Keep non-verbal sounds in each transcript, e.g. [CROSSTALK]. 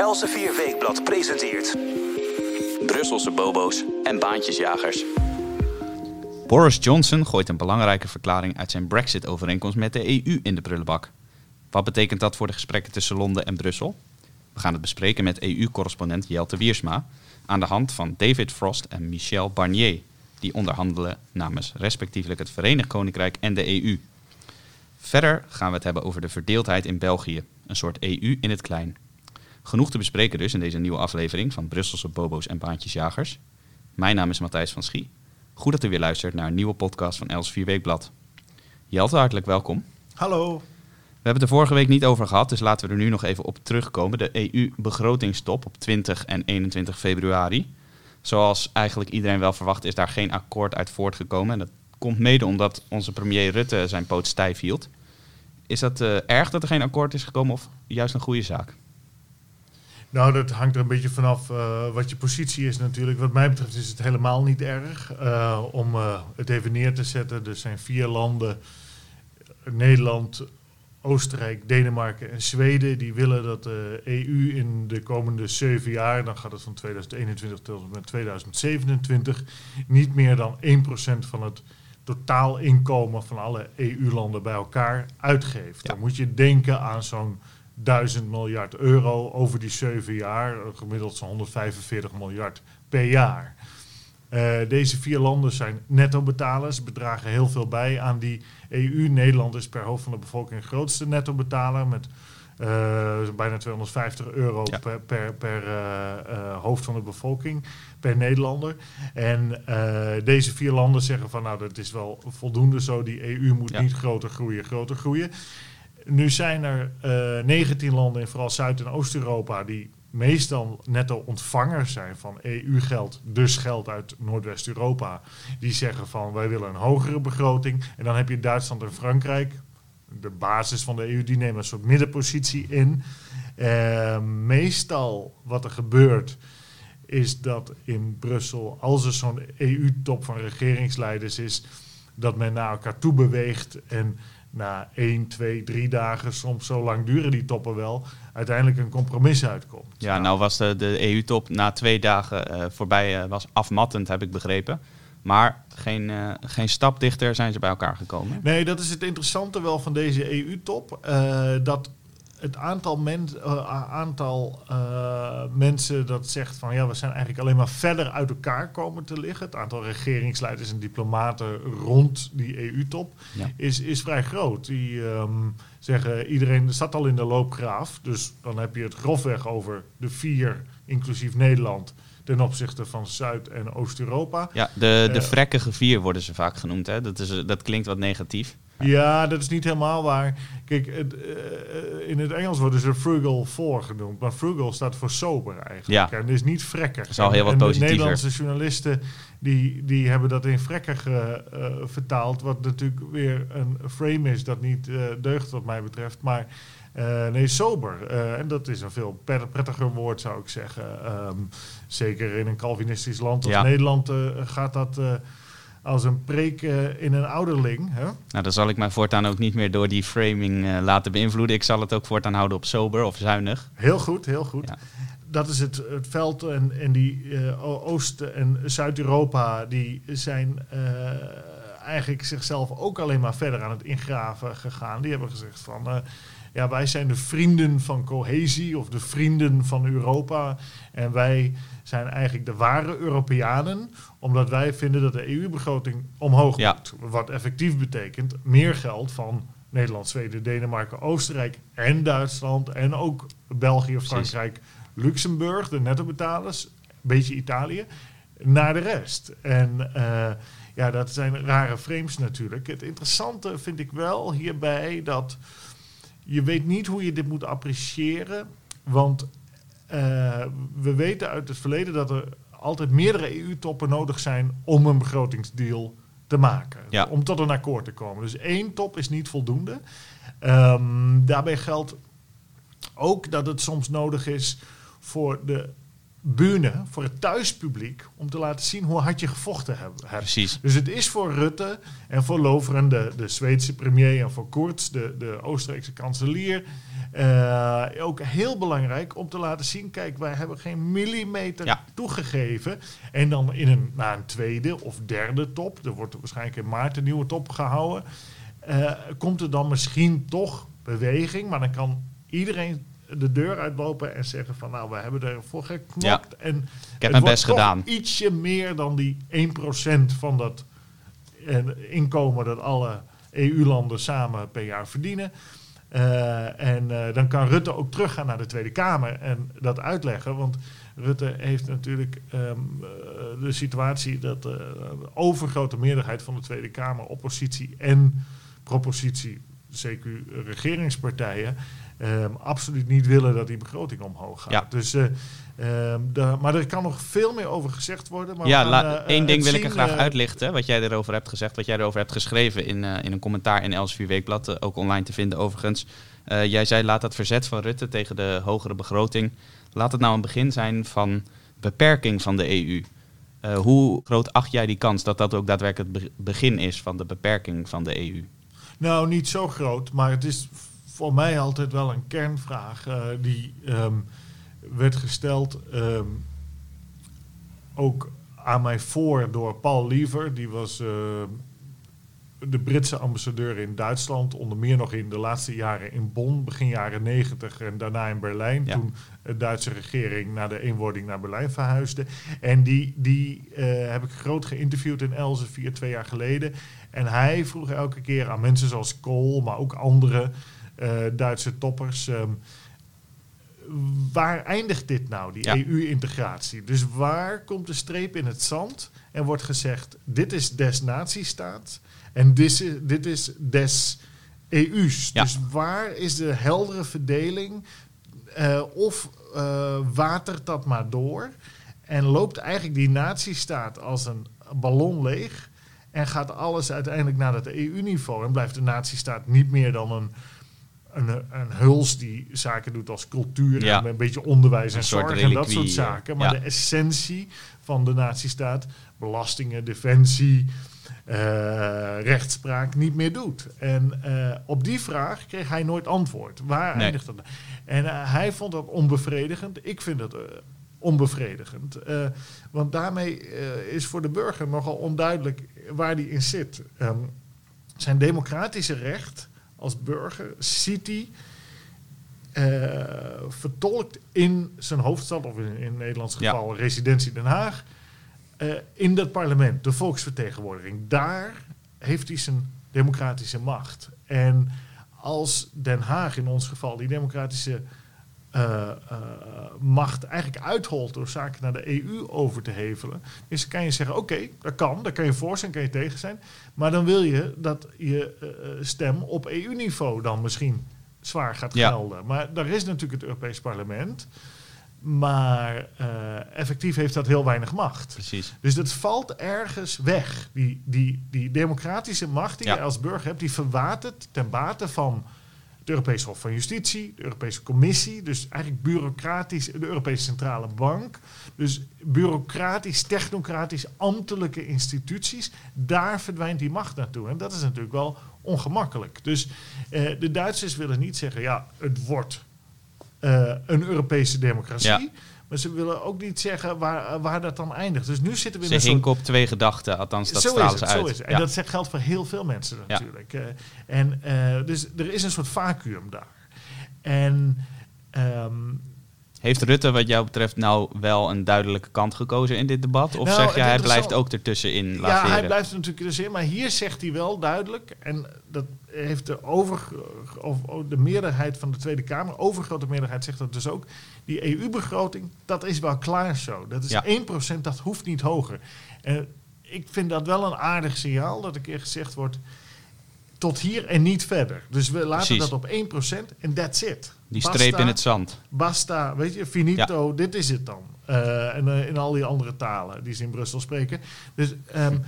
Elsevier Weekblad presenteert... Brusselse bobo's en baantjesjagers. Boris Johnson gooit een belangrijke verklaring uit zijn Brexit-overeenkomst met de EU in de prullenbak. Wat betekent dat voor de gesprekken tussen Londen en Brussel? We gaan het bespreken met EU-correspondent Jelte Wiersma aan de hand van David Frost en Michel Barnier, die onderhandelen namens respectievelijk het Verenigd Koninkrijk en de EU. Verder gaan we het hebben over de verdeeldheid in België, een soort EU in het klein. Genoeg te bespreken dus in deze nieuwe aflevering van Brusselse Bobo's en Baantjesjagers. Mijn naam is Matthijs van Schie. Goed dat u weer luistert naar een nieuwe podcast van Els 4 Weekblad. Jelte, hartelijk welkom. Hallo. We hebben het er vorige week niet over gehad, dus laten we er nu nog even op terugkomen. De EU-begrotingstop op 20 en 21 februari. Zoals eigenlijk iedereen wel verwacht, is daar geen akkoord uit voortgekomen. En dat komt mede omdat onze premier Rutte zijn poot stijf hield. Is dat uh, erg dat er geen akkoord is gekomen of juist een goede zaak? Nou, dat hangt er een beetje vanaf uh, wat je positie is natuurlijk. Wat mij betreft is het helemaal niet erg. Uh, om uh, het even neer te zetten, er zijn vier landen, Nederland, Oostenrijk, Denemarken en Zweden, die willen dat de EU in de komende zeven jaar, dan gaat het van 2021 tot en met 2027, niet meer dan 1% van het totaal inkomen van alle EU-landen bij elkaar uitgeeft. Ja. Dan moet je denken aan zo'n 1000 miljard euro over die zeven jaar, gemiddeld zo'n 145 miljard per jaar. Uh, deze vier landen zijn netto-betalers, bedragen heel veel bij aan die EU. Nederland is per hoofd van de bevolking de grootste netto-betaler met uh, bijna 250 euro ja. per, per, per uh, hoofd van de bevolking, per Nederlander. En deze vier landen zeggen van nou dat is wel voldoende zo, die EU moet ja. niet groter groeien, groter groeien. Nu zijn er uh, 19 landen in vooral Zuid- en Oost-Europa die meestal netto ontvangers zijn van EU-geld, dus geld uit Noordwest-Europa. Die zeggen van wij willen een hogere begroting. En dan heb je Duitsland en Frankrijk, de basis van de EU, die nemen een soort middenpositie in. Uh, meestal wat er gebeurt is dat in Brussel, als er zo'n EU-top van regeringsleiders is, dat men naar elkaar toe beweegt en na één, twee, drie dagen, soms zo lang duren die toppen wel, uiteindelijk een compromis uitkomt. Ja, nou was de, de EU-top na twee dagen uh, voorbij, uh, was afmattend, heb ik begrepen. Maar geen, uh, geen stap dichter zijn ze bij elkaar gekomen. Nee, dat is het interessante wel van deze EU-top. dat het aantal, uh, aantal uh, mensen dat zegt van ja, we zijn eigenlijk alleen maar verder uit elkaar komen te liggen. Het aantal regeringsleiders en diplomaten rond die EU-top ja. is, is vrij groot. Die um, zeggen iedereen zat al in de loopgraaf. Dus dan heb je het grofweg over de vier, inclusief Nederland ten opzichte van Zuid- en Oost-Europa. Ja, de, de uh, vrekkige vier worden ze vaak genoemd. Hè? Dat, is, dat klinkt wat negatief. Ja, dat is niet helemaal waar. Kijk, het, uh, in het Engels worden ze frugal voor genoemd. Maar frugal staat voor sober eigenlijk. Ja. En is niet vrekkig. Dat is al heel wat en de positiever. Nederlandse journalisten die, die hebben dat in vrekkig uh, vertaald. Wat natuurlijk weer een frame is dat niet uh, deugt wat mij betreft. Maar nee, sober. En dat is een veel prettiger woord, zou ik zeggen. Um, zeker in een Calvinistisch land als Ja. Nederland gaat dat als een preek uh, in een ouderling. Hè? Nou, dan zal ik mij voortaan ook niet meer door die framing uh, laten beïnvloeden. Ik zal het ook voortaan houden op sober of zuinig. Heel goed, heel goed. Ja. Dat is het, het veld en, en die uh, Oost- en Zuid-Europa, die zijn eigenlijk zichzelf ook alleen maar verder aan het ingraven gegaan. Die hebben gezegd van, ja, wij zijn de vrienden van cohesie of de vrienden van Europa. En wij zijn eigenlijk de ware Europeanen, omdat wij vinden dat de EU-begroting omhoog Ja. moet. Wat effectief betekent meer geld van Nederland, Zweden, Denemarken, Oostenrijk en Duitsland en ook België, Precies. Frankrijk, Luxemburg, de nettobetalers, een beetje Italië, naar de rest. En uh, ja, dat zijn rare frames natuurlijk. Het interessante vind ik wel hierbij dat je weet niet hoe je dit moet appreciëren, want uh, we weten uit het verleden dat er altijd meerdere EU-toppen nodig zijn om een begrotingsdeal te maken. Ja. Om tot een akkoord te komen. Dus één top is niet voldoende. Um, daarbij geldt ook dat het soms nodig is voor de bühne, voor het thuispubliek, om te laten zien hoe hard je gevochten hebt. Precies. Dus het is voor Rutte en voor Loveren, de, de Zweedse premier, en voor Kurz, de, de Oostenrijkse kanselier, Eh, ook heel belangrijk om te laten zien, kijk, wij hebben geen millimeter Ja. toegegeven. En dan in een, na een tweede of derde top, er wordt waarschijnlijk in maart een nieuwe top gehouden, eh, komt er dan misschien toch beweging, maar dan kan iedereen de deur uitlopen en zeggen van nou, we hebben ervoor geknokt. En Ik heb mijn best gedaan. ietsje meer dan die 1% van dat eh, inkomen dat alle EU-landen samen per jaar verdienen. Eh, en eh, dan kan Rutte ook teruggaan naar de Tweede Kamer en dat uitleggen. Want Rutte heeft natuurlijk ehm, eh, de situatie dat de overgrote meerderheid van de Tweede Kamer, oppositie en propositie, CQ regeringspartijen, ehm, absoluut niet willen dat die begroting omhoog gaat. Ja. Dus, eh, ehm, de, maar er kan nog veel meer over gezegd worden. Maar ja, gaan, eh, één ding wil ik er graag eh, uitlichten. Wat jij erover hebt gezegd, wat jij erover hebt geschreven in, in een commentaar in Elsevier Weekblad. eh, ook online te vinden overigens. Jij zei, laat dat verzet van Rutte tegen de hogere begroting. Laat het nou een begin zijn van beperking van de EU. Hoe groot acht jij die kans dat dat ook daadwerkelijk het be- begin is van de beperking van de EU? Nou, niet zo groot, maar het is voor mij altijd wel een kernvraag eh, die ehm, werd gesteld ehm, ook aan mij voor door Paul Liever. Die was ehm, de Britse ambassadeur in Duitsland, onder meer nog in de laatste jaren in Bonn, begin jaren negentig en daarna in Berlijn. Ja. Toen de Duitse regering na de eenwording naar Berlijn verhuisde. En die, die eh, heb ik groot geïnterviewd in Elsevier twee jaar geleden. En hij vroeg elke keer aan mensen zoals Kool, maar ook andere eh, Duitse toppers. ehm, waar eindigt dit nou, die Ja. EU-integratie? Dus waar komt de streep in het zand en wordt gezegd: dit is des natiestaat en dit is, dit is des EU's. Ja. Dus waar is de heldere verdeling? Eh, of eh, watert dat maar door en loopt eigenlijk die natiestaat als een ballon leeg en gaat alles uiteindelijk naar het EU-niveau en blijft de natiestaat niet meer dan een, een, een huls die zaken doet als cultuur Ja. en een beetje onderwijs en Een zorg en dat soort eh, zaken. Maar ja. de essentie van de natiestaat, belastingen, defensie, eh, rechtspraak niet meer doet. En eh, op die vraag kreeg hij nooit antwoord. Waar Nee. eindigt dat? En hij vond dat onbevredigend. Ik vind dat onbevredigend. Want daarmee is voor de burger nogal onduidelijk waar die in zit. Ehm, zijn democratische recht als burger ziet hij eh, vertolkt in zijn hoofdstad, of in, in het Nederlands Ja. geval residentie Den Haag, eh, in dat parlement, de volksvertegenwoordiging. Daar heeft hij zijn democratische macht. En als Den Haag in ons geval die democratische eh, eh, macht eigenlijk uitholt door zaken naar de EU over te hevelen, dus kan je zeggen: oké, dat kan, daar kan je voor zijn, kan je tegen zijn, maar dan wil je dat je eh, stem op EU-niveau dan misschien zwaar gaat Ja. gelden. Maar daar is natuurlijk het Europees Parlement. Maar effectief heeft dat heel weinig macht. Precies. Dus dat valt ergens weg. Die, die, die democratische macht die Ja. je als burger hebt, die verwatert ten bate van Europees Hof van Justitie, de Europese Commissie, dus eigenlijk bureaucratisch, de Europese Centrale Bank. Dus bureaucratisch, technocratisch, ambtelijke instituties, daar verdwijnt die macht naartoe. En dat is natuurlijk wel ongemakkelijk. Dus eh, de Duitsers willen niet zeggen, ja, het wordt eh, een Europese democratie. Maar ze willen ook niet zeggen waar, waar dat dan eindigt. Dus nu zitten we in Ze een soort op twee gedachten, althans dat zo is het, ze uit. zo is het. En Ja. dat geldt voor heel veel mensen natuurlijk. Eh, en, eh, dus er is een soort vacuüm daar. En ehm, Heeft Rutte wat jou betreft nou wel een duidelijke kant gekozen in dit debat? Of Nou, zeg je hij blijft ook ertussenin ja, laveren? hij blijft er natuurlijk dus in. Maar hier zegt hij wel duidelijk... en dat heeft de, over, of, of de meerderheid van de Tweede Kamer... overgrote meerderheid zegt dat dus ook... die EU-begroting, dat is wel klaar zo. Dat is Ja. 1%, dat hoeft niet hoger. En ik vind dat wel een aardig signaal... dat een keer gezegd wordt... tot hier en niet verder. Dus we laten Precies. dat op 1% en that's it. Die Basta. streep in het zand. Basta, weet je, finito, dit is het dan. Eh, en eh, in al die andere talen die ze in Brussel spreken. Dus ehm, eh,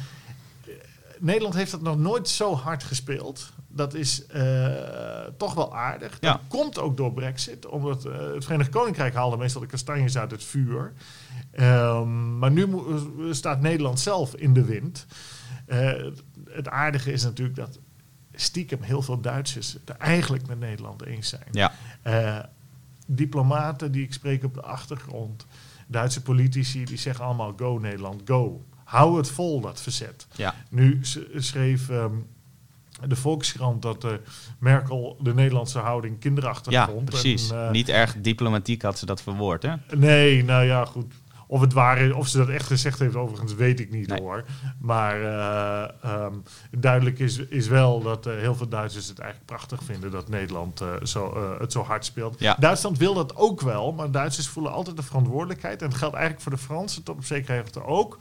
Nederland heeft dat nog nooit zo hard gespeeld. Dat is eh, toch wel aardig. Dat Ja. komt ook door Brexit, omdat het Verenigd Koninkrijk haalde meestal de kastanjes uit het vuur. Ehm, maar nu staat Nederland zelf in de wind. Het aardige is natuurlijk dat stiekem heel veel Duitsers het eigenlijk met Nederland eens zijn. Ja, Eh, diplomaten die ik spreek op de achtergrond, Duitse politici, die zeggen allemaal go Nederland, go. Hou het vol, dat verzet. ja, Nu schreef ehm, de Volkskrant dat eh, Merkel de Nederlandse houding kinderachtig ja vond. precies. En, eh, Niet erg diplomatiek had ze dat verwoord, hè? Nee, nou ja, goed. Of het waar of ze dat echt gezegd heeft, overigens weet ik niet Nee. hoor. Maar eh, ehm, duidelijk is, is wel dat eh, heel veel Duitsers het eigenlijk prachtig vinden dat Nederland eh, zo, het zo hard speelt. Ja. Duitsland wil dat ook wel, maar Duitsers voelen altijd de verantwoordelijkheid. En dat geldt eigenlijk voor de Fransen tot op zekere hoogte ook.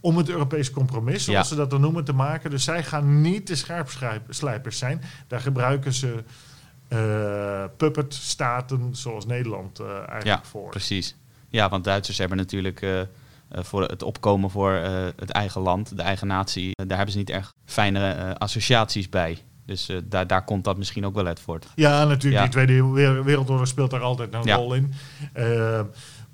Om het Europees compromis, zoals Ja. ze dat dan noemen, te maken. Dus zij gaan niet de scherpslijpers zijn. Daar gebruiken ze eh puppetstaten zoals Nederland eigenlijk Ja, voor. precies. Ja, want Duitsers hebben natuurlijk eh, eh, voor het opkomen voor eh, het eigen land, de eigen natie, daar hebben ze niet echt fijne associaties bij. Dus daar, daar komt dat misschien ook wel uit voort. Ja, natuurlijk. Ja. Die Tweede Wer- Wereldoorlog speelt daar altijd een Ja. rol in.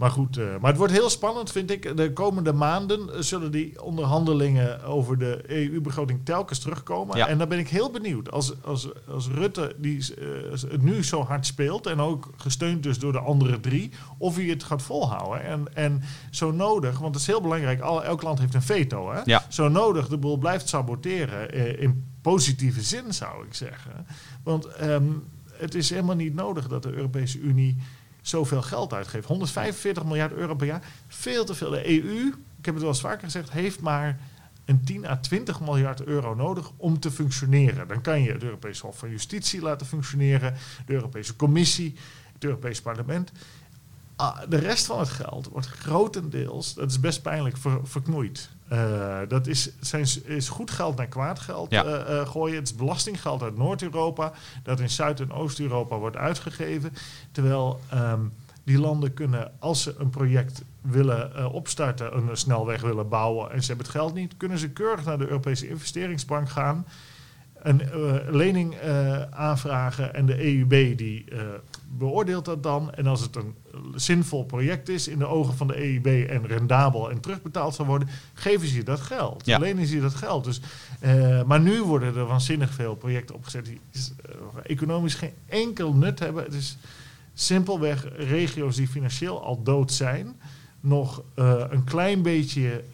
Maar goed, eh, maar het wordt heel spannend, vind ik. De komende maanden eh, zullen die onderhandelingen over de EU-begroting telkens terugkomen. Ja. En dan ben ik heel benieuwd. Als, als, als Rutte die, eh, het nu zo hard speelt, en ook gesteund dus door de andere drie, of hij het gaat volhouden. En, en zo nodig, want het is heel belangrijk, al, elk land heeft een veto. Hè? Ja. Zo nodig de boel blijft saboteren, in positieve zin zou ik zeggen. Want ehm, het is helemaal niet nodig dat de Europese Unie zoveel geld uitgeeft. 145 miljard euro per jaar, veel te veel. De EU, ik heb het wel eens vaker gezegd, heeft maar een 10 à 20 miljard euro nodig om te functioneren. Dan kan je het Europese Hof van Justitie laten functioneren, de Europese Commissie, het Europees Parlement. Ah, de rest van het geld wordt grotendeels, dat is best pijnlijk, ver- verknoeid. Eh, dat is, zijn, is goed geld naar kwaad geld Ja. eh, eh, gooien. Het is belastinggeld uit Noord-Europa dat in Zuid- en Oost-Europa wordt uitgegeven. Terwijl ehm, die landen kunnen, als ze een project willen opstarten, een snelweg willen bouwen en ze hebben het geld niet, kunnen ze keurig naar de Europese investeringsbank gaan, een lening aanvragen en de EUB die beoordeelt dat dan. En als het een zinvol project is in de ogen van de EUB en rendabel en terugbetaald zal worden, geven ze je dat geld. Ja. Lenen ze je dat geld. Dus, eh, maar nu worden er waanzinnig veel projecten opgezet die eh, economisch geen enkel nut hebben. Het is simpelweg regio's die financieel al dood zijn, nog eh, een klein beetje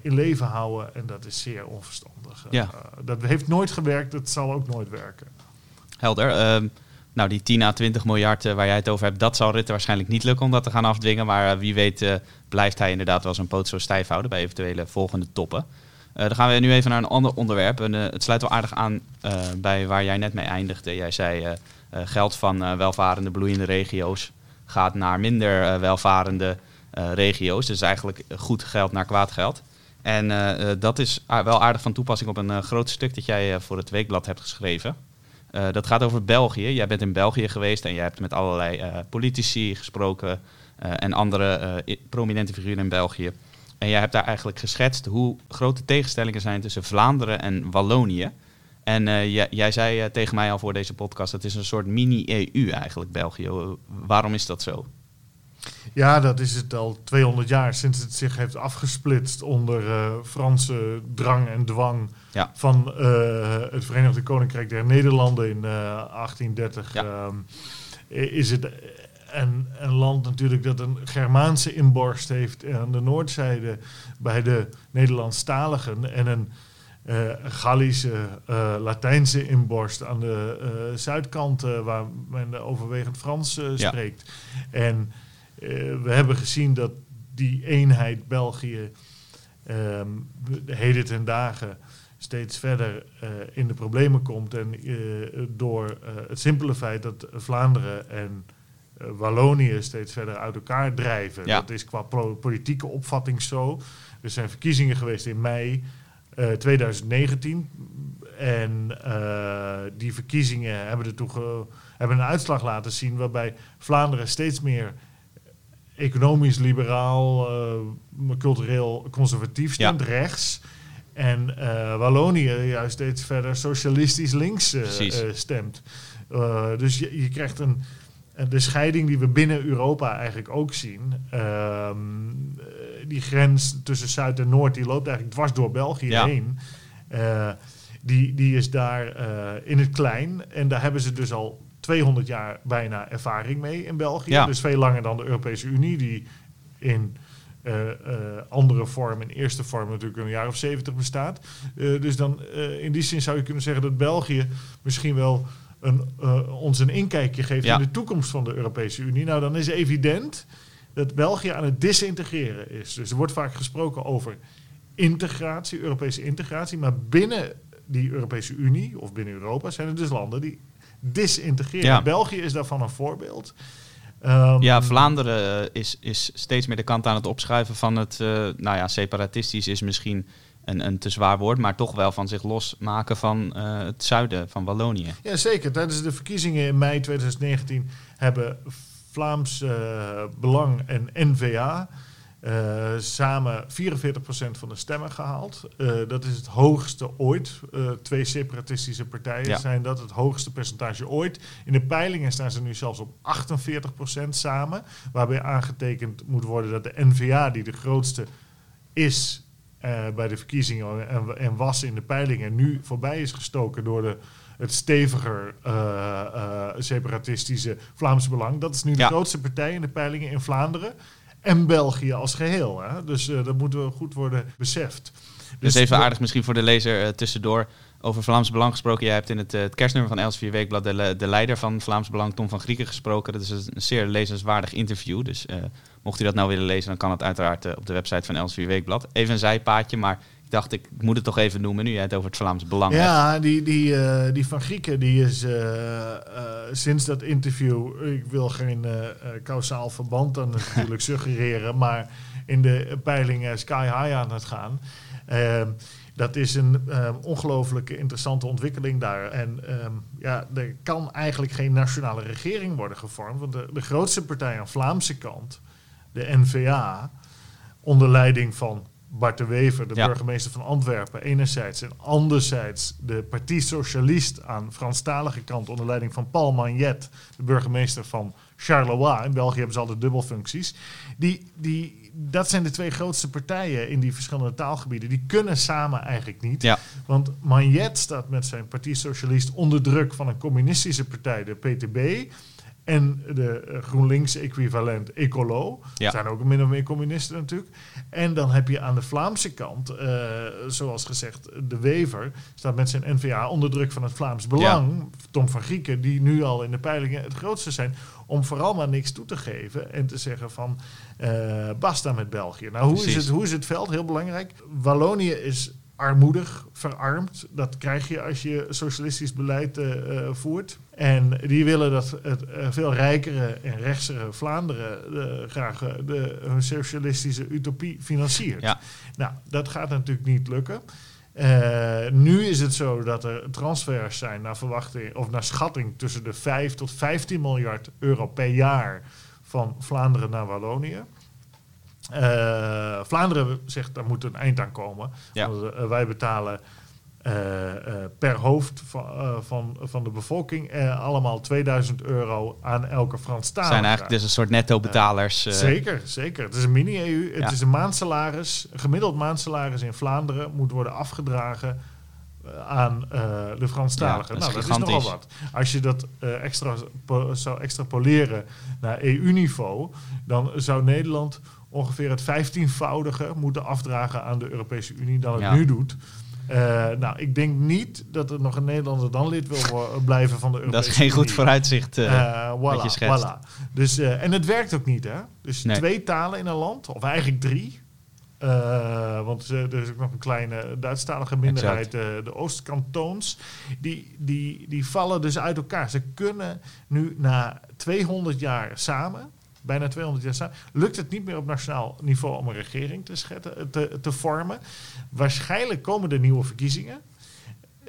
in leven houden. En dat is zeer onverstandig. Ja. Dat heeft nooit gewerkt, het zal ook nooit werken. Helder. Ehm, nou, die 10 à 20 miljard eh, waar jij het over hebt, dat zal Rutte waarschijnlijk niet lukken om dat te gaan afdwingen. Maar eh, wie weet eh, blijft hij inderdaad wel zijn poot zo stijf houden bij eventuele volgende toppen. Dan gaan we nu even naar een ander onderwerp. Het sluit wel aardig aan bij waar jij net mee eindigde. Jij zei geld van welvarende, bloeiende regio's gaat naar minder welvarende regio's. Dus eigenlijk goed geld naar kwaad geld. En dat is wel aardig van toepassing op een groot stuk dat jij voor het Weekblad hebt geschreven. Eh, dat gaat over België. Jij bent in België geweest en jij hebt met allerlei eh, politici gesproken eh, en andere prominente figuren in België. En jij hebt daar eigenlijk geschetst hoe grote tegenstellingen zijn tussen Vlaanderen en Wallonië. En jij, jij zei tegen mij al voor deze podcast, het is een soort mini-EU eigenlijk, België. Waarom is dat zo? Ja, dat is het al 200 jaar sinds het zich heeft afgesplitst onder eh, Franse drang en dwang Ja. van eh, het Verenigde Koninkrijk der Nederlanden in eh, 1830. Ja. ehm, is het een, een land natuurlijk dat een Germaanse inborst heeft aan de noordzijde bij de Nederlandstaligen en een eh, Gallische, eh, Latijnse inborst aan de eh, zuidkant eh, waar men overwegend Frans eh, Ja. spreekt. En eh, we hebben gezien dat die eenheid België de heden ten dagen steeds verder eh, in de problemen komt. En eh, door eh, het simpele feit dat Vlaanderen en eh, Wallonië steeds verder uit elkaar drijven. Ja. Dat is qua politieke opvatting zo. Er zijn verkiezingen geweest in mei eh, 2019. En eh, die verkiezingen hebben, ertoe hebben een uitslag laten zien waarbij Vlaanderen steeds meer economisch liberaal, eh, cultureel conservatief stemt, rechts. En eh, Wallonië juist steeds verder socialistisch links eh, stemt. Dus je, je krijgt een, de scheiding die we binnen Europa eigenlijk ook zien. Ehm, eh, die grens tussen Zuid en Noord die loopt eigenlijk dwars door België Ja. heen. Die, die is daar in het klein. En daar hebben ze dus al 200 jaar bijna ervaring mee in België. Ja. Dus veel langer dan de Europese Unie, die in eh, eh, andere vorm, in eerste vorm natuurlijk een jaar of 70 bestaat. Eh, dus dan in die zin zou je kunnen zeggen dat België misschien wel een, ons een inkijkje geeft Ja. in de toekomst van de Europese Unie. Nou, dan is evident dat België aan het disintegreren is. Dus er wordt vaak gesproken over integratie, Europese integratie, maar binnen die Europese Unie of binnen Europa zijn er dus landen die disintegreren. Ja. België is daarvan een voorbeeld. Ehm, Ja, Vlaanderen eh, is, is steeds meer de kant aan het opschuiven van het, eh, nou ja, separatistisch is misschien een, een te zwaar woord, maar toch wel van zich losmaken van eh, het zuiden van Wallonië. Ja, zeker. Tijdens de verkiezingen in mei 2019 hebben Vlaams Belang en N-VA eh, samen 44% van de stemmen gehaald. Eh, dat is het hoogste ooit. Eh, twee separatistische partijen Ja. zijn dat, het hoogste percentage ooit. In de peilingen staan ze nu zelfs op 48% samen. Waarbij aangetekend moet worden dat de N-VA, die de grootste is bij de verkiezingen en, en was in de peilingen, nu voorbij is gestoken door de, het steviger separatistische Vlaamse Belang. Dat is nu de grootste partij in de peilingen in Vlaanderen en België als geheel. Hè? Dus eh, dat moet goed worden beseft. Dus even we- aardig misschien voor de lezer eh, tussendoor. Over Vlaams Belang gesproken. Jij hebt in het, eh, het kerstnummer van Elsevier Weekblad de, le- de leider van Vlaams Belang, Tom van Grieken, gesproken. Dat is een zeer lezenswaardig interview. Dus mocht u dat nou willen lezen, dan kan het uiteraard op de website van Elsevier Weekblad. Even een zijpaadje, maar dacht, ik moet het toch even noemen nu jij het over het Vlaams Belang hebt. Ja, die, die, eh, die van Grieken, die is eh, eh, sinds dat interview, ik wil geen kausaal verband dan [LAUGHS] natuurlijk suggereren, maar in de peilingen sky high aan het gaan. Ehm, dat is een ehm, ongelooflijke interessante ontwikkeling daar. En ehm, ja, er kan eigenlijk geen nationale regering worden gevormd, want de, de grootste partij aan Vlaamse kant, de N-VA, onder leiding van Bart de Wever, de Ja. burgemeester van Antwerpen, enerzijds. En anderzijds de Partie Socialist aan Franstalige kant onder leiding van Paul Magnet, de burgemeester van Charleroi. In België hebben ze altijd dubbelfuncties. Die, die, dat zijn de twee grootste partijen in die verschillende taalgebieden. Die kunnen samen eigenlijk niet. Ja. Want Magnet staat met zijn Partie Socialist onder druk van een communistische partij, de PTB. En de eh, GroenLinks-equivalent Ecolo. Ja. zijn ook min of meer communisten natuurlijk. En dan heb je aan de Vlaamse kant, eh, zoals gezegd, de Wever staat met zijn NVA onder druk van het Vlaams Belang. Tom van Grieken, die nu al in de peilingen het grootste zijn. Om vooral maar niks toe te geven en te zeggen van eh, basta met België. Nou, hoe is, het, hoe is het veld? Heel belangrijk. Wallonië is armoedig, verarmd. Dat krijg je als je socialistisch beleid eh, eh, voert. En die willen dat het eh, veel rijkere en rechtsere Vlaanderen graag de, hun socialistische utopie financiert. Ja. Nou, dat gaat natuurlijk niet lukken. Nu is het zo dat er transfers zijn naar verwachting of naar schatting tussen de 5 tot 15 miljard euro per jaar van Vlaanderen naar Wallonië. Eh, Vlaanderen zegt daar moet een eind aan komen. Ja. Want, eh, wij betalen eh, per hoofd van, van, van de bevolking allemaal 2000 euro aan elke Franstalige. zijn eigenlijk dus een soort netto-betalers. Zeker, zeker. Het is een mini-EU. Het Ja. is een maandsalaris. Een gemiddeld maandsalaris in Vlaanderen moet worden afgedragen aan de Franstaligen. Ja, dat is nou, dat is nogal wat. Als je dat extra zou extrapoleren naar EU-niveau, dan zou Nederland ongeveer het vijftienvoudige moeten afdragen aan de Europese Unie dan het Ja. nu doet. Eh, nou, ik denk niet dat er nog een Nederlander dan lid wil wo- blijven van de Europese dat is geen goed Unie. vooruitzicht. eh, Eh, wat voilà. Dus, eh, en het werkt ook niet, hè? Dus Nee. twee talen in een land, of eigenlijk drie. Eh, want eh, er is ook nog een kleine Duitsstalige minderheid, eh, de Oostkantoons. Die, die, die vallen dus uit elkaar. Ze kunnen nu na 200 jaar samen, bijna 200 jaar samen, lukt het niet meer op nationaal niveau om een regering te, schetten, te, te vormen. Waarschijnlijk komen er nieuwe verkiezingen.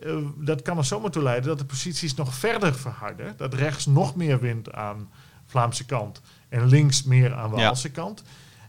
Eh, dat kan er zomaar toe leiden dat de posities nog verder verharden. Dat rechts nog meer wint aan Vlaamse kant en links meer aan Waalse kant.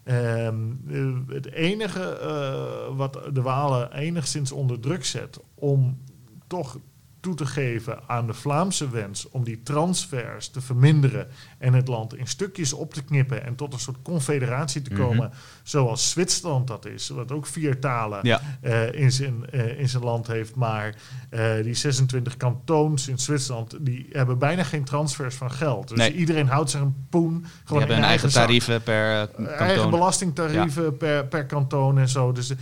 Ehm, eh, het enige eh, wat de Walen enigszins onder druk zet om toch toe te geven aan de Vlaamse wens om die transfers te verminderen en het land in stukjes op te knippen en tot een soort confederatie te Mhm. komen, zoals Zwitserland dat is, wat ook vier talen Ja. eh, in, zijn, eh, in zijn land heeft, maar eh, die 26 kantoons in Zwitserland, die hebben bijna geen transfers van geld. Dus Nee. iedereen houdt zich een poen Die gewoon hebben hun eigen tarieven per Eigen belastingtarieven per, per kantoon en zo. Dus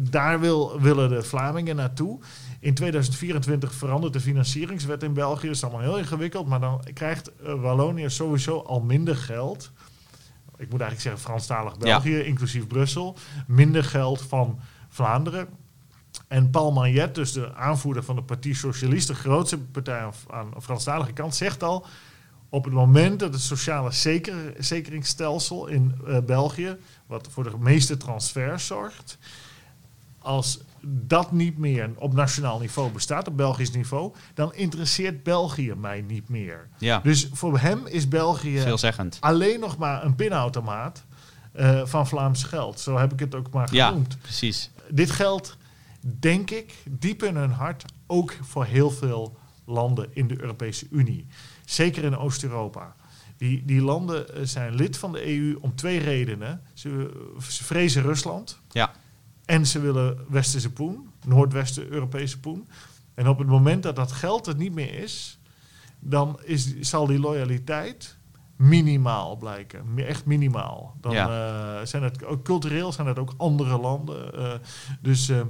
daar wil, willen de Vlamingen naartoe. In 2024 verandert de financieringswet in België. Dat is allemaal heel ingewikkeld. Maar dan krijgt eh, Wallonië sowieso al minder geld. Ik moet eigenlijk zeggen Franstalig België, inclusief Brussel. Minder geld van Vlaanderen. En Paul Magnet, dus de aanvoerder van de Partie Socialist, de grootste partij aan, aan de Franstalige kant, zegt al... op het moment dat het sociale zeker, zekeringsstelsel in eh, België, wat voor de meeste transfers zorgt, als dat niet meer op nationaal niveau bestaat, op Belgisch niveau, dan interesseert België mij niet meer. Ja, Dus voor hem is België veelzeggend. alleen nog maar een pinautomaat eh, van Vlaams geld. Zo heb ik het ook maar Ja, genoemd. precies. Dit geldt, denk ik, diep in hun hart ook voor heel veel landen in de Europese Unie. Zeker in Oost-Europa. Die, die landen eh, zijn lid van de EU om twee redenen. Ze, ze vrezen Rusland Ja, en ze willen westerse poen, Noordwesten Europese poen. En op het moment dat dat geld er niet meer is, dan is, zal die loyaliteit minimaal blijken. Echt minimaal. Dan eh, zijn het ook cultureel zijn het ook andere landen. eh, dus eh,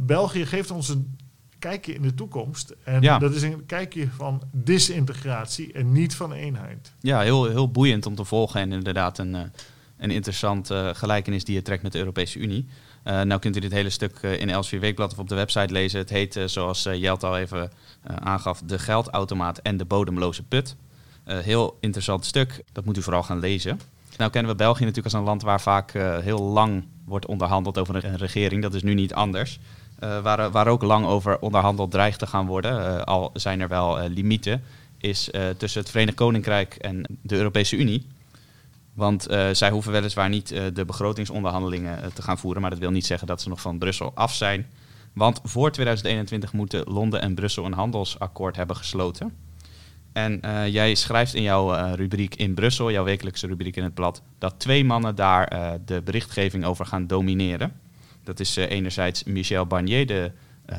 België geeft ons een kijkje in de toekomst. En Ja. dat is een kijkje van disintegratie en niet van eenheid. ja heel, heel boeiend om te volgen en inderdaad een, een interessant eh, gelijkenis die je trekt met de Europese Unie. Eh, nou kunt u dit hele stuk eh, in Elsevier Weekblad of op de website lezen. Het heet, zoals Jelt al even aangaf, De geldautomaat en de bodemloze put. Heel interessant stuk, dat moet u vooral gaan lezen. Nou kennen we België natuurlijk als een land waar vaak heel lang wordt onderhandeld over een, regering. Dat is nu niet anders. Waar, waar ook lang over onderhandeld dreigt te gaan worden, al zijn er wel limieten, is tussen het Verenigd Koninkrijk en de Europese Unie. Want eh, zij hoeven weliswaar niet eh, de begrotingsonderhandelingen eh, te gaan voeren, maar dat wil niet zeggen dat ze nog van Brussel af zijn. Want voor 2021 moeten Londen en Brussel een handelsakkoord hebben gesloten. En jij schrijft in jouw rubriek in Brussel, jouw wekelijkse rubriek in het blad, dat twee mannen daar de berichtgeving over gaan domineren. Dat is enerzijds Michel Barnier, de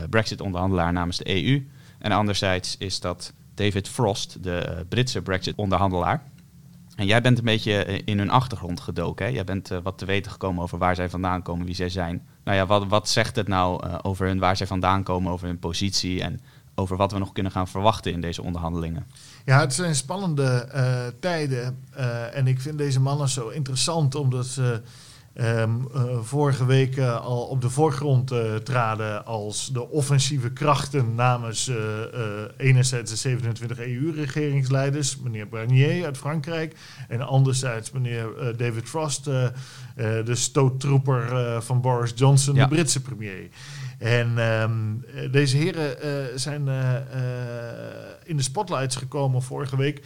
Brexit-onderhandelaar namens de EU. En anderzijds is dat David Frost, de Britse Brexit-onderhandelaar. En jij bent een beetje eh, in hun achtergrond gedoken. Hè? Jij bent eh, wat te weten gekomen over waar zij vandaan komen, wie zij zijn. Nou ja, wat, wat zegt het nou eh, over hun, waar zij vandaan komen, over hun positie en over wat we nog kunnen gaan verwachten in deze onderhandelingen? Ja, het zijn spannende tijden. en ik vind deze mannen zo interessant omdat ze ehm, eh, vorige week eh, al op de voorgrond eh, traden als de offensieve krachten namens enerzijds de 27 EU-regeringsleiders, meneer Barnier uit Frankrijk, en anderzijds meneer David Frost, de stoottroeper van Boris Johnson, Ja. de Britse premier. En ehm, eh, deze heren zijn in de spotlights gekomen vorige week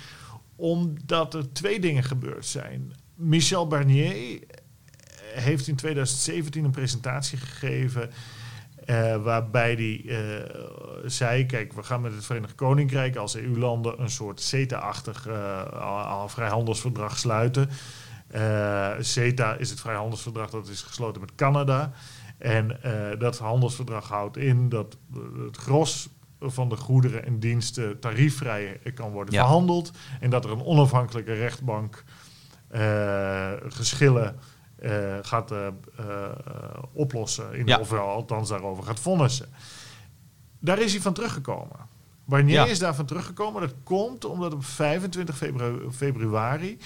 omdat er twee dingen gebeurd zijn. Michel Barnier heeft in 2017 een presentatie gegeven eh, waarbij hij eh, zei: Kijk, we gaan met het Verenigd Koninkrijk als EU-landen een soort CETA-achtig al vrijhandelsverdrag sluiten. CETA is het vrijhandelsverdrag dat is gesloten met Canada. En dat handelsverdrag houdt in dat het gros van de goederen en diensten tariefvrij kan worden Ja. verhandeld. En dat er een onafhankelijke rechtbank geschillen gaat eh, eh, oplossen. In Ja. Of althans daarover gaat vonnissen. Daar is hij van teruggekomen. Barnier Ja. is daarvan teruggekomen. Dat komt omdat op 25 febru- februari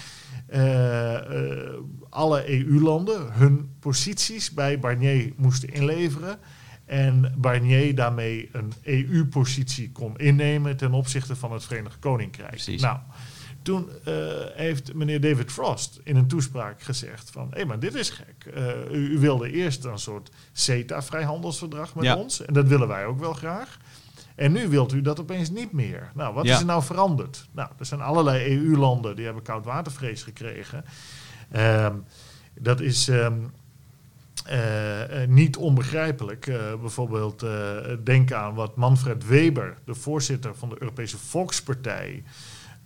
eh, eh, alle EU-landen hun posities bij Barnier moesten inleveren. En Barnier daarmee een EU-positie kon innemen ten opzichte van het Verenigd Koninkrijk. Precies. Nou, toen eh, heeft meneer David Frost in een toespraak gezegd van... hé, maar dit is gek. Eh, u, u wilde eerst een soort CETA-vrijhandelsverdrag met Ja. ons. En dat willen wij ook wel graag. En nu wilt u dat opeens niet meer. Nou, wat Ja. is er nou veranderd? Nou, er zijn allerlei EU-landen die hebben koudwatervrees gekregen. Ehm, dat is... ehm, eh, niet onbegrijpelijk. Bijvoorbeeld uh, denk aan wat Manfred Weber, de voorzitter van de Europese Volkspartij,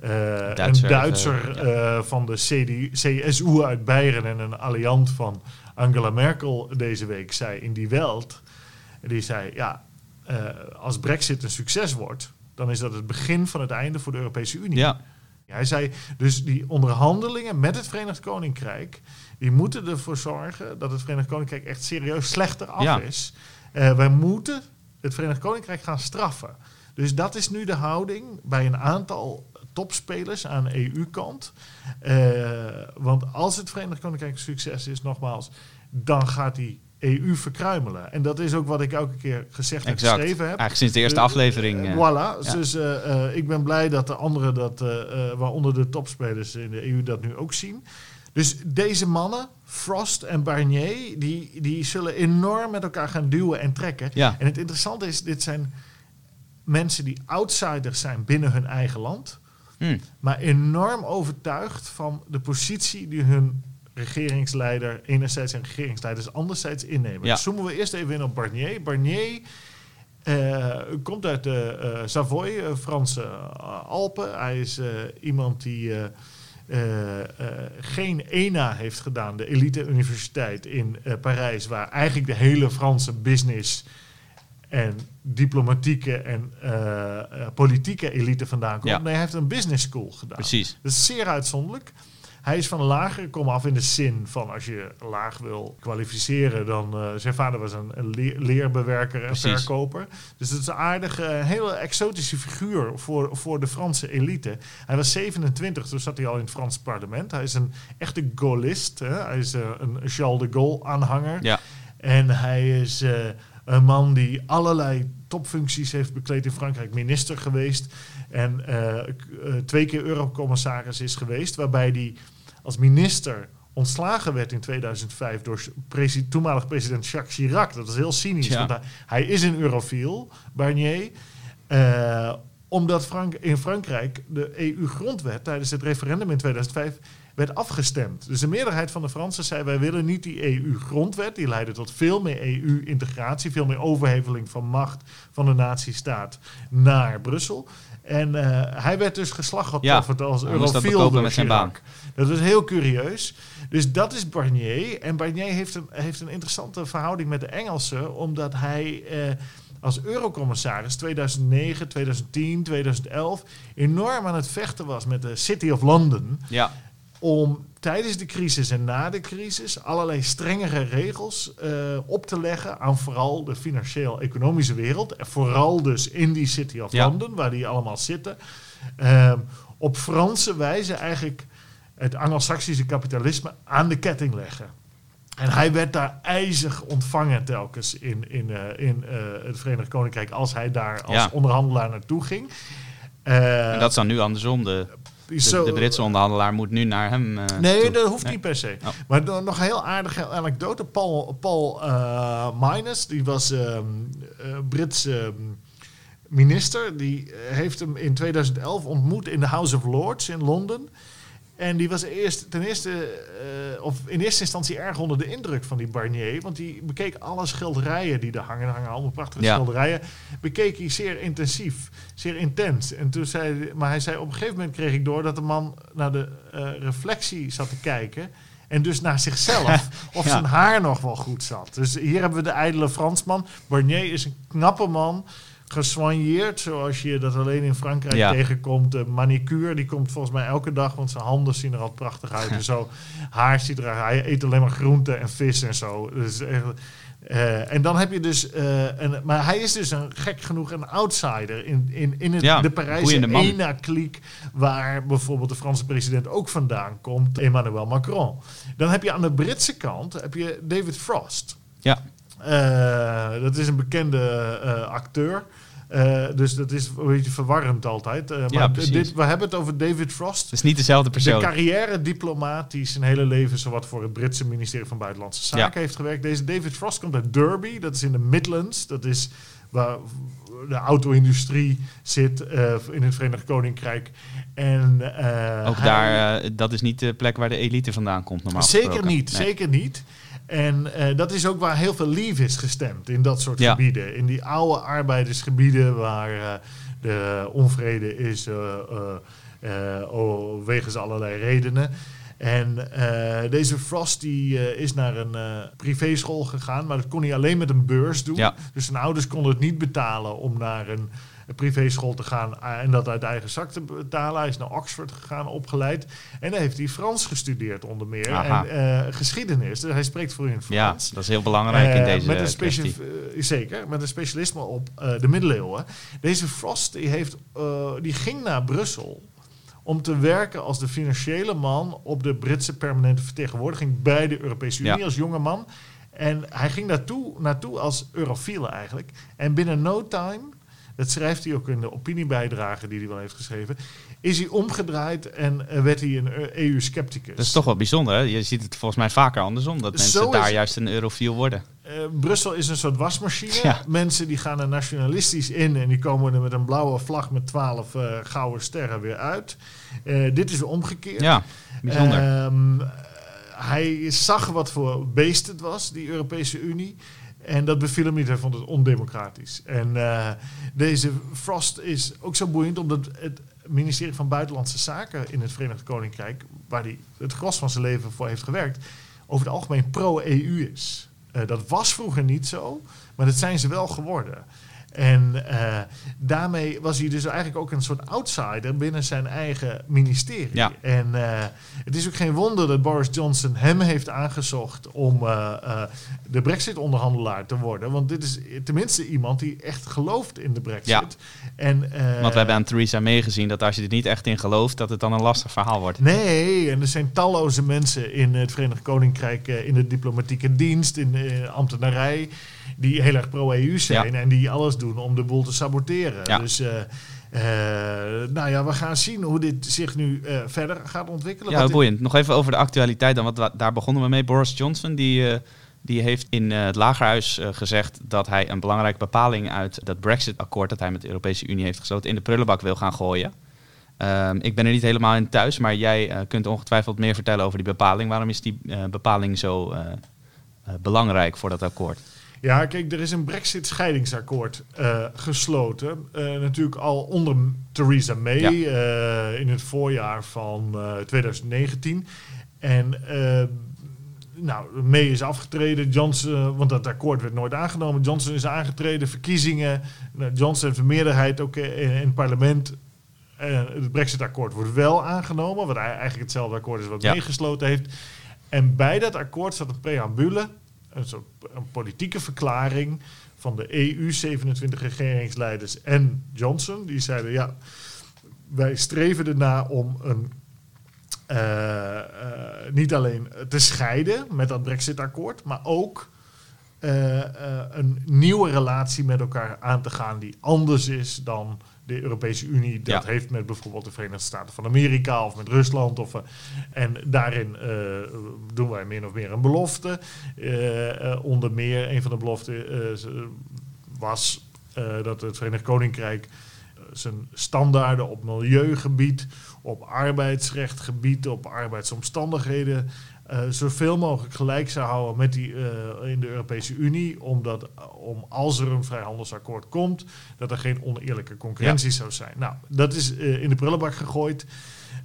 Duitser, een Duitser ja. van de CD, CSU uit Beieren en een alliant van Angela Merkel deze week zei in die Welt. Die zei, ja, als Brexit een succes wordt, dan is dat het begin van het einde voor de Europese Unie. Ja. Hij zei dus die onderhandelingen met het Verenigd Koninkrijk, die moeten ervoor zorgen dat het Verenigd Koninkrijk echt serieus slechter af is. Uh, wij moeten het Verenigd Koninkrijk gaan straffen. Dus dat is nu de houding bij een aantal topspelers aan EU-kant. Uh, eh, want als het Verenigd Koninkrijk een succes is, nogmaals, dan gaat die EU verkruimelen. En dat is ook wat ik elke keer gezegd en geschreven heb. Eigenlijk sinds de eerste aflevering. Uh, voilà. Dus ik ben blij dat de anderen dat, waaronder de topspelers in de EU, dat nu ook zien. Dus deze mannen, Frost en Barnier, die, die zullen enorm met elkaar gaan duwen en trekken. Ja. En het interessante is, dit zijn mensen die outsiders zijn binnen hun eigen land. Hmm. Maar enorm overtuigd van de positie die hun regeringsleider enerzijds en regeringsleiders anderzijds innemen. Ja. Dus zoomen we eerst even in op Barnier. Barnier uh, komt uit de uh, Savoy, uh, Franse Alpen. Hij is iemand die geen ENA heeft gedaan, de elite universiteit in Parijs, waar eigenlijk de hele Franse business en diplomatieke en politieke elite vandaan komt. Ja. Nee, hij heeft een business school gedaan. Precies. Dat is zeer uitzonderlijk. Hij is van lager kom af in de zin van als je laag wil kwalificeren, dan uh, zijn vader was een, een leer, leerbewerker en Precies. verkoper. Dus het is een aardige, hele exotische figuur voor, voor de Franse elite. Hij was 27, toen zat hij al in het Frans parlement. Hij is een echte Gaullist. Hè? Hij is uh, een Charles de Gaulle aanhanger. Ja. En hij is een man die allerlei topfuncties heeft bekleed in Frankrijk, minister geweest. En uh, twee keer eurocommissaris is geweest, waarbij hij als minister ontslagen werd in 2005 door presi toenmalig president Jacques Chirac. Dat is heel cynisch, Ja. want hij, hij is een eurofiel, Barnier. Uh, omdat Frank in Frankrijk de EU-grondwet tijdens het referendum in 2005 werd afgestemd. Dus de meerderheid van de Fransen zei: wij willen niet die EU-grondwet. Die leidde tot veel meer EU-integratie, veel meer overheveling van macht van de nazistaat naar Brussel. En uh, hij werd dus geslachtgeofferd Ja, als eurofiel door met zijn. Dat is heel curieus. Dus dat is Barnier. En Barnier heeft een, heeft een interessante verhouding met de Engelsen, omdat hij eh, als eurocommissaris 2009, 2010, 2011 enorm aan het vechten was met de City of London Ja. Om tijdens de crisis en na de crisis allerlei strengere regels uh, op te leggen aan vooral de financieel-economische wereld. En vooral dus in die City of Ja. London, waar die allemaal zitten. Uh, op Franse wijze eigenlijk het Anglo-Saxische kapitalisme aan de ketting leggen. En hij werd daar ijzig ontvangen telkens in, in, uh, in het Verenigd Koninkrijk als hij daar als Ja. onderhandelaar naartoe ging. En dat is dan nu andersom. De, de, Britse onderhandelaar moet nu naar hem. eh, Nee, toe. dat hoeft Nee. niet per se. Oh. Maar dan nog een heel aardige anekdote. Paul, Paul eh, Minus, die was ehm eh, Brits ehm, minister. Die heeft hem in 2011 ontmoet in de House of Lords in Londen. En die was eerst, ten eerste, eh, of in eerste instantie erg onder de indruk van die Barnier. Want die bekeek alle schilderijen die er hangen. Er hangen allemaal prachtige Ja. schilderijen. Bekeek hij zeer intensief, zeer intens. En toen zei, maar hij zei, op een gegeven moment kreeg ik door dat de man naar de eh, reflectie zat te kijken. En dus naar zichzelf. [LAUGHS] of Ja. zijn haar nog wel goed zat. Dus hier hebben we de ijdele Fransman. Barnier is een knappe man. Gesoigneerd, zoals je dat alleen in Frankrijk Ja. tegenkomt. De manicure, die komt volgens mij elke dag, want zijn handen zien er al prachtig uit. en zo. Haar ziet er Hij eet alleen maar groente en vis en zo. Dus echt, eh, en dan heb je dus... eh, een, maar hij is dus een gek genoeg een outsider in, in, in het, Ja, de Parijse. ENA-kliek... waar bijvoorbeeld de Franse president ook vandaan komt, Emmanuel Macron. Dan heb je aan de Britse kant heb je David Frost. Ja, dat is een bekende eh, acteur. Eh, dus dat is een beetje verwarrend altijd. Eh, Ja, maar dit, we hebben het over David Frost. het is niet dezelfde De persoon. carrière-diplomaat die zijn hele leven zowat voor het Britse ministerie van Buitenlandse Zaken Ja. heeft gewerkt. Deze David Frost komt uit Derby, dat is in de Midlands. Dat is waar de auto-industrie zit eh, in het Verenigd Koninkrijk. En, eh, Ook daar, eh, dat is niet de plek waar de elite vandaan komt normaal Zeker gesproken. niet, Nee. zeker niet. En eh, dat is ook waar heel veel lief is gestemd in dat soort Ja. gebieden. In die oude arbeidersgebieden waar eh, de onvrede is oh, wegens allerlei redenen. En eh, deze Frost die, eh, is naar een eh, privéschool gegaan, maar dat kon hij alleen met een beurs doen. Ja. Dus zijn ouders konden het niet betalen om naar een, een privéschool te gaan en dat uit eigen zak te betalen. Hij is naar Oxford gegaan, opgeleid. En daar heeft hij Frans gestudeerd onder meer. Aha. En geschiedenis. Dus hij spreekt voor in Ja, Frans. dat is heel belangrijk in deze met een kwestie. zeker, met een specialisme op de middeleeuwen. Deze Frost die heeft, die ging naar Brussel om te werken als de financiële man op de Britse permanente vertegenwoordiging bij de Europese Unie Ja. als jonge man. En hij ging naartoe, naartoe als eurofiele eigenlijk. En binnen no time, dat schrijft hij ook in de opiniebijdrage die hij wel heeft geschreven, is hij omgedraaid en eh, werd hij een EU-scepticus. Dat is toch wel bijzonder, hè? Je ziet het volgens mij vaker andersom, dat mensen daar juist een eurofiel worden. Eh, Brussel is een soort wasmachine. Ja. Mensen die gaan er nationalistisch in en die komen er met een blauwe vlag met twaalf eh, gouden sterren weer uit. Eh, dit is weer omgekeerd. Ja, bijzonder. Ehm, eh, hij zag wat voor beest het was, die Europese Unie. En dat beviel hem niet. Hij vond het ondemocratisch. En deze Frost is ook zo boeiend omdat het ministerie van Buitenlandse Zaken in het Verenigd Koninkrijk, waar hij het gros van zijn leven voor heeft gewerkt, over het algemeen pro-EU is. Eh, dat was vroeger niet zo, maar dat zijn ze wel geworden. En eh, daarmee was hij dus eigenlijk ook een soort outsider binnen zijn eigen ministerie. Ja. En eh, het is ook geen wonder dat Boris Johnson hem heeft aangezocht om eh, de Brexit-onderhandelaar te worden. Want dit is tenminste iemand die echt gelooft in de Brexit. Ja. En, Want we hebben aan Theresa May gezien dat als je er niet echt in gelooft, dat het dan een lastig verhaal wordt. Nee, en er zijn talloze mensen in het Verenigd Koninkrijk, in de diplomatieke dienst, in de ambtenarij, die heel erg pro-EU zijn en die alles doen om de boel te saboteren. Ja. Dus, eh, nou ja, we gaan zien hoe dit zich nu eh, verder gaat ontwikkelen. Ja, boeiend. Nog even over de actualiteit dan, want wa- daar begonnen we mee. Boris Johnson, die, die heeft in het Lagerhuis gezegd dat hij een belangrijke bepaling uit dat Brexit-akkoord dat hij met de Europese Unie heeft gesloten in de prullenbak wil gaan gooien. Ehm, ik ben er niet helemaal in thuis, maar jij kunt ongetwijfeld meer vertellen over die bepaling. Waarom is die bepaling zo belangrijk voor dat akkoord? Ja, kijk, er is een Brexit-scheidingsakkoord eh, gesloten. Eh, natuurlijk al onder Theresa May Ja. eh, in het voorjaar van eh, 2019. En nou, May is afgetreden. Johnson, want dat akkoord werd nooit aangenomen. Johnson is aangetreden, verkiezingen. Nou, Johnson heeft een meerderheid ook in, het parlement. Het Brexit-akkoord wordt wel aangenomen, wat eigenlijk hetzelfde akkoord is wat Ja. meegesloten heeft. En bij dat akkoord staat een preambule, een soort een politieke verklaring van de EU, 27 regeringsleiders en Johnson. Die zeiden, ja, wij streven ernaar om een, eh, eh, niet alleen te scheiden met dat Brexit-akkoord, maar ook eh, een nieuwe relatie met elkaar aan te gaan die anders is dan de Europese Unie dat Ja. heeft met bijvoorbeeld de Verenigde Staten van Amerika of met Rusland. Of, eh, en daarin eh, doen wij min of meer een belofte. Eh, onder meer, een van de beloften was dat het Verenigd Koninkrijk zijn standaarden op milieugebied, op arbeidsrechtgebied, op arbeidsomstandigheden eh, zoveel mogelijk gelijk zou houden met die eh, in de Europese Unie, omdat eh, om als er een vrijhandelsakkoord komt, dat er geen oneerlijke concurrentie zou zijn. Nou, dat is in de prullenbak gegooid.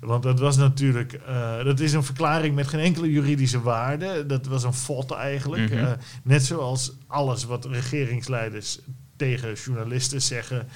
Want dat was natuurlijk, dat is een verklaring met geen enkele juridische waarde. Dat was een fot eigenlijk. Mhm. Net zoals alles wat regeringsleiders tegen journalisten zeggen,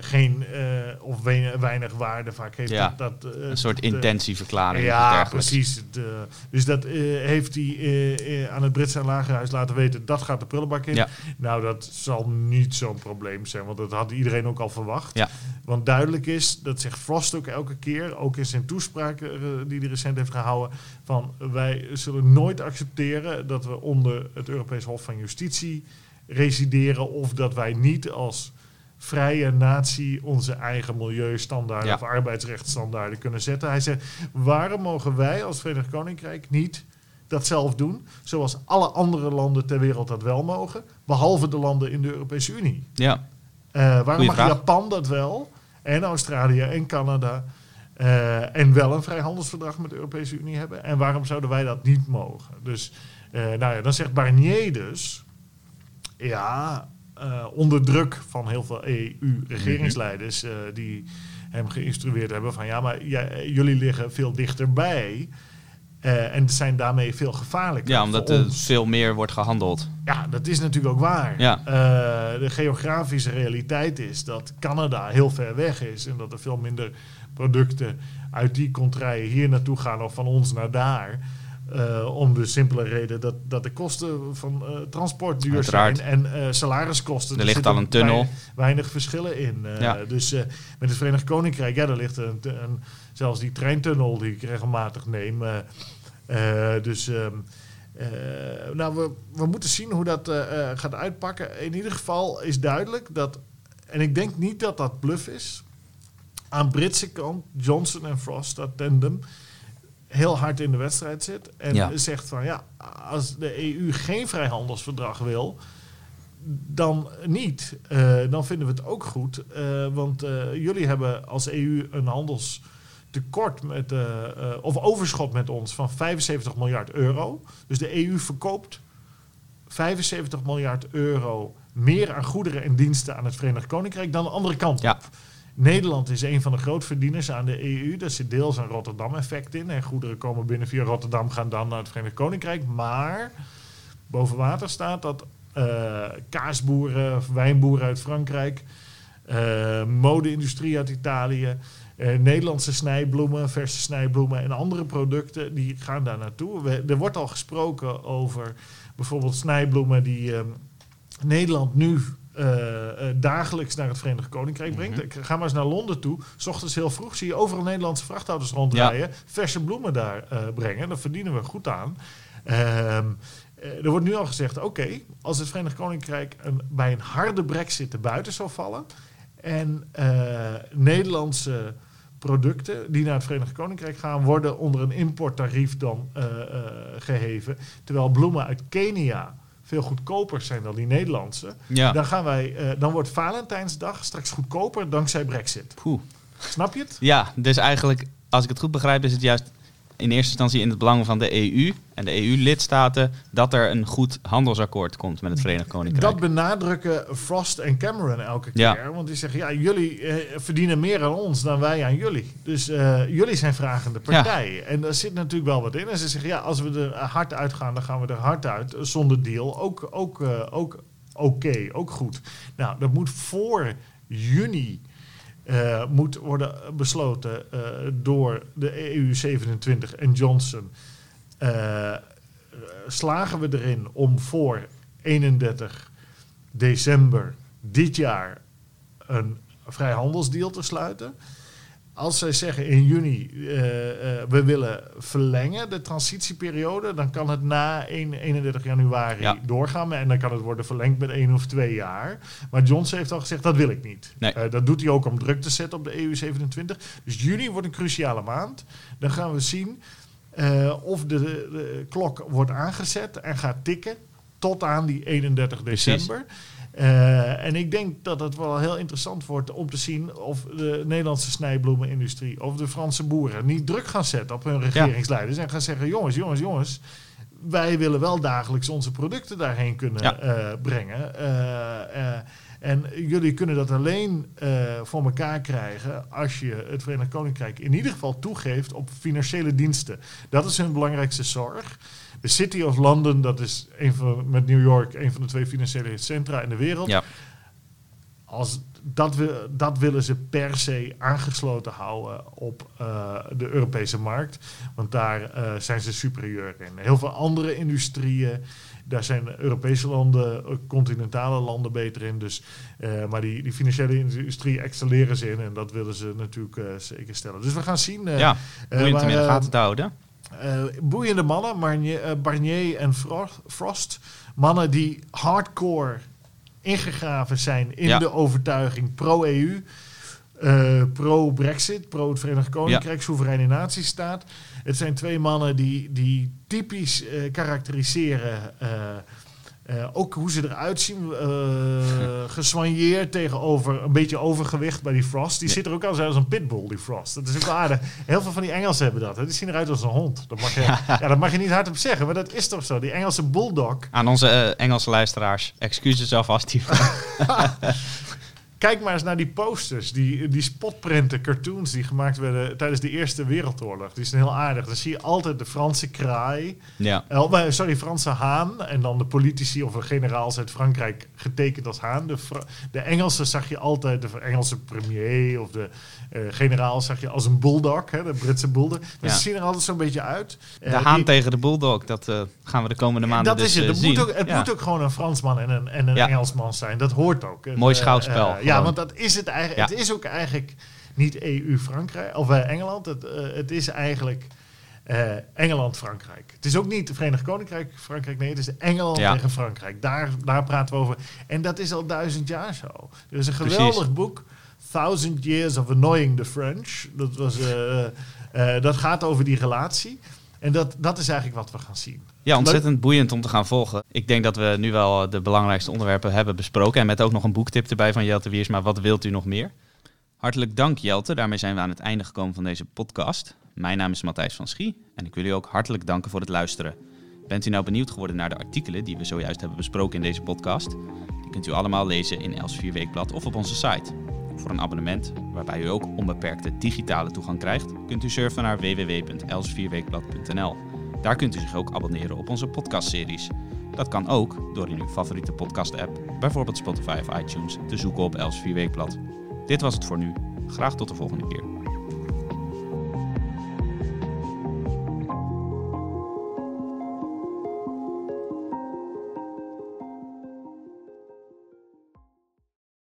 geen eh, of we- weinig waarde vaak heeft. Ja, dat, dat, eh, Een soort intentieverklaring. ja, precies. Eh, dus dat eh, heeft hij eh, eh, aan het Britse Lagerhuis laten weten. Dat gaat de prullenbak in. Ja. Nou, dat zal niet zo'n probleem zijn. Want dat had iedereen ook al verwacht. Ja. Want duidelijk is, dat zegt Frost ook elke keer. Ook in zijn toespraak eh, die hij recent heeft gehouden. Van wij zullen nooit accepteren dat we onder het Europees Hof van Justitie resideren. Of dat wij niet als vrije natie onze eigen milieustandaarden Ja. of arbeidsrechtsstandaarden kunnen zetten. Hij zegt, waarom mogen wij als Verenigd Koninkrijk niet dat zelf doen, zoals alle andere landen ter wereld dat wel mogen, behalve de landen in de Europese Unie? Ja, Eh, waarom Goeie mag vraag. Japan dat wel, en Australië en Canada, eh, en wel een vrijhandelsverdrag met de Europese Unie hebben. En waarom zouden wij dat niet mogen? Dus eh, nou ja, dan zegt Barnier dus, ja, eh, onder druk van heel veel EU-regeringsleiders eh, die hem geïnstrueerd hebben van ja, maar jullie liggen veel dichterbij. eh, en zijn daarmee veel gevaarlijker. Ja, omdat er veel meer wordt gehandeld. Ja, dat is natuurlijk ook waar. Ja. De geografische realiteit is dat Canada heel ver weg is en dat er veel minder producten uit die contraien hier naartoe gaan of van ons naar daar. Eh, om de simpele reden dat, dat de kosten van eh, transport duur Uiteraard. zijn en eh, salariskosten. Er Er ligt zitten al een tunnel. wei- Weinig verschillen in. Ja. Dus met het Verenigd Koninkrijk, ja, daar ligt een, een, zelfs die treintunnel die ik regelmatig neem. dus ehm, eh, nou, we, we moeten zien hoe dat gaat uitpakken. In ieder geval is duidelijk dat, en ik denk niet dat dat bluff is, aan Britse kant Johnson en Frost, dat tandem, heel hard in de wedstrijd zit. En Ja. zegt van ja, als de EU geen vrijhandelsverdrag wil, dan niet. Eh, dan vinden we het ook goed. eh, want eh, jullie hebben als EU een handelstekort met, of overschot met ons van 75 miljard euro. Dus de EU verkoopt 75 miljard euro meer aan goederen en diensten aan het Verenigd Koninkrijk dan de andere kant Ja. Nederland is een van de grootverdieners aan de EU. Daar zit deels een Rotterdam-effect in. En goederen komen binnen via Rotterdam, gaan dan naar het Verenigd Koninkrijk. Maar boven water staat dat eh, kaasboeren, wijnboeren uit Frankrijk, eh, mode-industrie uit Italië, eh, Nederlandse snijbloemen, verse snijbloemen en andere producten, die gaan daar naartoe. Er wordt al gesproken over bijvoorbeeld snijbloemen die eh, Nederland nu eh, eh, dagelijks naar het Verenigd Koninkrijk brengt. Ik ga maar eens naar Londen toe. S ochtends heel vroeg zie je overal Nederlandse vrachtauto's rondrijden. Verse bloemen daar eh, brengen. Daar verdienen we goed aan. Ehm, eh, er wordt nu al gezegd, oké, als het Verenigd Koninkrijk een, bij een harde brexit te buiten zou vallen... en Nederlandse producten die naar het Verenigd Koninkrijk gaan... worden onder een importtarief dan eh, eh, geheven. Terwijl bloemen uit Kenia veel goedkoper zijn dan die Nederlandse... Ja. Dan, gaan wij, eh, dan wordt Valentijnsdag straks goedkoper dankzij Brexit. Poeh. Snap je het? Ja, dus eigenlijk, als ik het goed begrijp, is het juist in eerste instantie in het belang van de EU en de EU-lidstaten dat er een goed handelsakkoord komt met het Verenigd Koninkrijk. Dat benadrukken Frost en Cameron elke keer. Ja. Want die zeggen, ja, jullie eh, verdienen meer aan ons dan wij aan jullie. Dus eh, jullie zijn vragende partij. En daar zit natuurlijk wel wat in. En ze zeggen, ja, als we er hard uitgaan, dan gaan we er hard uit. Zonder deal. Ook ook, eh, ook oké, ook goed. Nou, dat moet voor juni eh, moet worden besloten eh, door de EU27 en Johnson. Eh, slagen we erin om voor 31 december dit jaar een vrijhandelsdeal te sluiten? Als zij zeggen in juni, eh, eh, we willen verlengen de transitieperiode, dan kan het na 1, 31 januari Ja. doorgaan. En dan kan het worden verlengd met één of twee jaar. Maar Johnson heeft al gezegd, dat wil ik niet. Nee. Eh, dat doet hij ook om druk te zetten op de EU27. Dus juni wordt een cruciale maand. Dan gaan we zien of de, de klok wordt aangezet en gaat tikken tot aan die 31 Precies. Eh, en ik denk dat het wel heel interessant wordt om te zien of de Nederlandse snijbloemenindustrie of de Franse boeren niet druk gaan zetten op hun regeringsleiders en gaan zeggen: jongens, jongens, jongens. Wij willen wel dagelijks onze producten daarheen kunnen Ja. eh, brengen. Eh, en jullie kunnen dat alleen voor elkaar krijgen als je het Verenigd Koninkrijk in ieder geval toegeeft op financiële diensten. Dat is hun belangrijkste zorg. De City of London, dat is een van, met New York een van de twee financiële centra in de wereld. Ja. Als dat, we, dat willen ze per se aangesloten houden op eh, de Europese markt. Want daar eh, zijn ze superieur in. Heel veel andere industrieën, daar zijn Europese landen, eh, continentale landen beter in. Dus, maar die, die financiële industrie excelleren ze in. En dat willen ze natuurlijk zeker stellen. Dus we gaan zien. ja, eh, boeiend om in de gaten te houden. Eh, boeiende mannen, Barnier, eh, Barnier en Fro- Frost. Mannen die hardcore ingegraven zijn in Ja. de overtuiging pro-EU, eh, pro-Brexit, pro het Verenigd Koninkrijk, soevereine natiestaat. Het zijn twee mannen die, die typisch karakteriseren eh, Eh, ook hoe ze eruit zien, [LAUGHS] uh, gesoigneerd tegenover een beetje overgewicht bij die Frost. Die zit er ook al als een pitbull, die Frost. Dat is ook aardig. Heel veel van die Engelsen hebben dat. Hè. Die zien eruit als een hond. Dat mag, je, [LAUGHS] ja, dat mag je niet hardop zeggen, maar dat is toch zo. Die Engelse bulldog. Aan onze Engelse luisteraars, excuses alvast hiervoor. [LAUGHS] Kijk maar eens naar die posters, die, die spotprinten, cartoons die gemaakt werden tijdens de Eerste Wereldoorlog. Die zijn heel aardig. Dan zie je altijd de Franse kraai, ja. Sorry, Franse haan. En dan de politici of de generaals uit Frankrijk getekend als haan. De, de Engelsen zag je altijd, de Engelse premier of de uh, generaal zag je als een bulldog, hè, de Britse bulldog. Dus ze zien er altijd zo'n beetje uit. Uh, de haan tegen de bulldog, dat gaan we de komende maanden dat dus, is het. zien. Moet ook, het moet ook gewoon een Fransman en een, en een Engelsman zijn. Dat hoort ook. Mooi schouwspel. ja, want dat is het eigenlijk. Het is ook eigenlijk niet EU-Frankrijk of uh, Engeland. Het, uh, het is eigenlijk uh, Engeland-Frankrijk. Het is ook niet het Verenigd Koninkrijk-Frankrijk. Nee, het is Engeland ja. tegen Frankrijk. Daar, daar praten we over. En dat is al duizend jaar zo. Er is een geweldig Precies. boek. Thousand Years of Annoying the French. Dat, was, dat gaat over die relatie. En dat, dat is eigenlijk wat we gaan zien. Ja, ontzettend boeiend om te gaan volgen. Ik denk dat we nu wel de belangrijkste onderwerpen hebben besproken. En met ook nog een boektip erbij van Jelte Wiersma. Wat wilt u nog meer? Hartelijk dank Jelte. Daarmee zijn we aan het einde gekomen van deze podcast. Mijn naam is Matthijs van Schie en ik wil u ook hartelijk danken voor het luisteren. Bent u nou benieuwd geworden naar de artikelen die we zojuist hebben besproken in deze podcast? Die kunt u allemaal lezen in Els Weekblad of op onze site. Voor een abonnement, waarbij u ook onbeperkte digitale toegang krijgt, kunt u surfen naar www.elsvierweekblad.nl. Daar kunt u zich ook abonneren op onze podcastseries. Dat kan ook door in uw favoriete podcast-app, bijvoorbeeld Spotify of iTunes, te zoeken op Els Weekblad. Dit was het voor nu. Graag tot de volgende keer.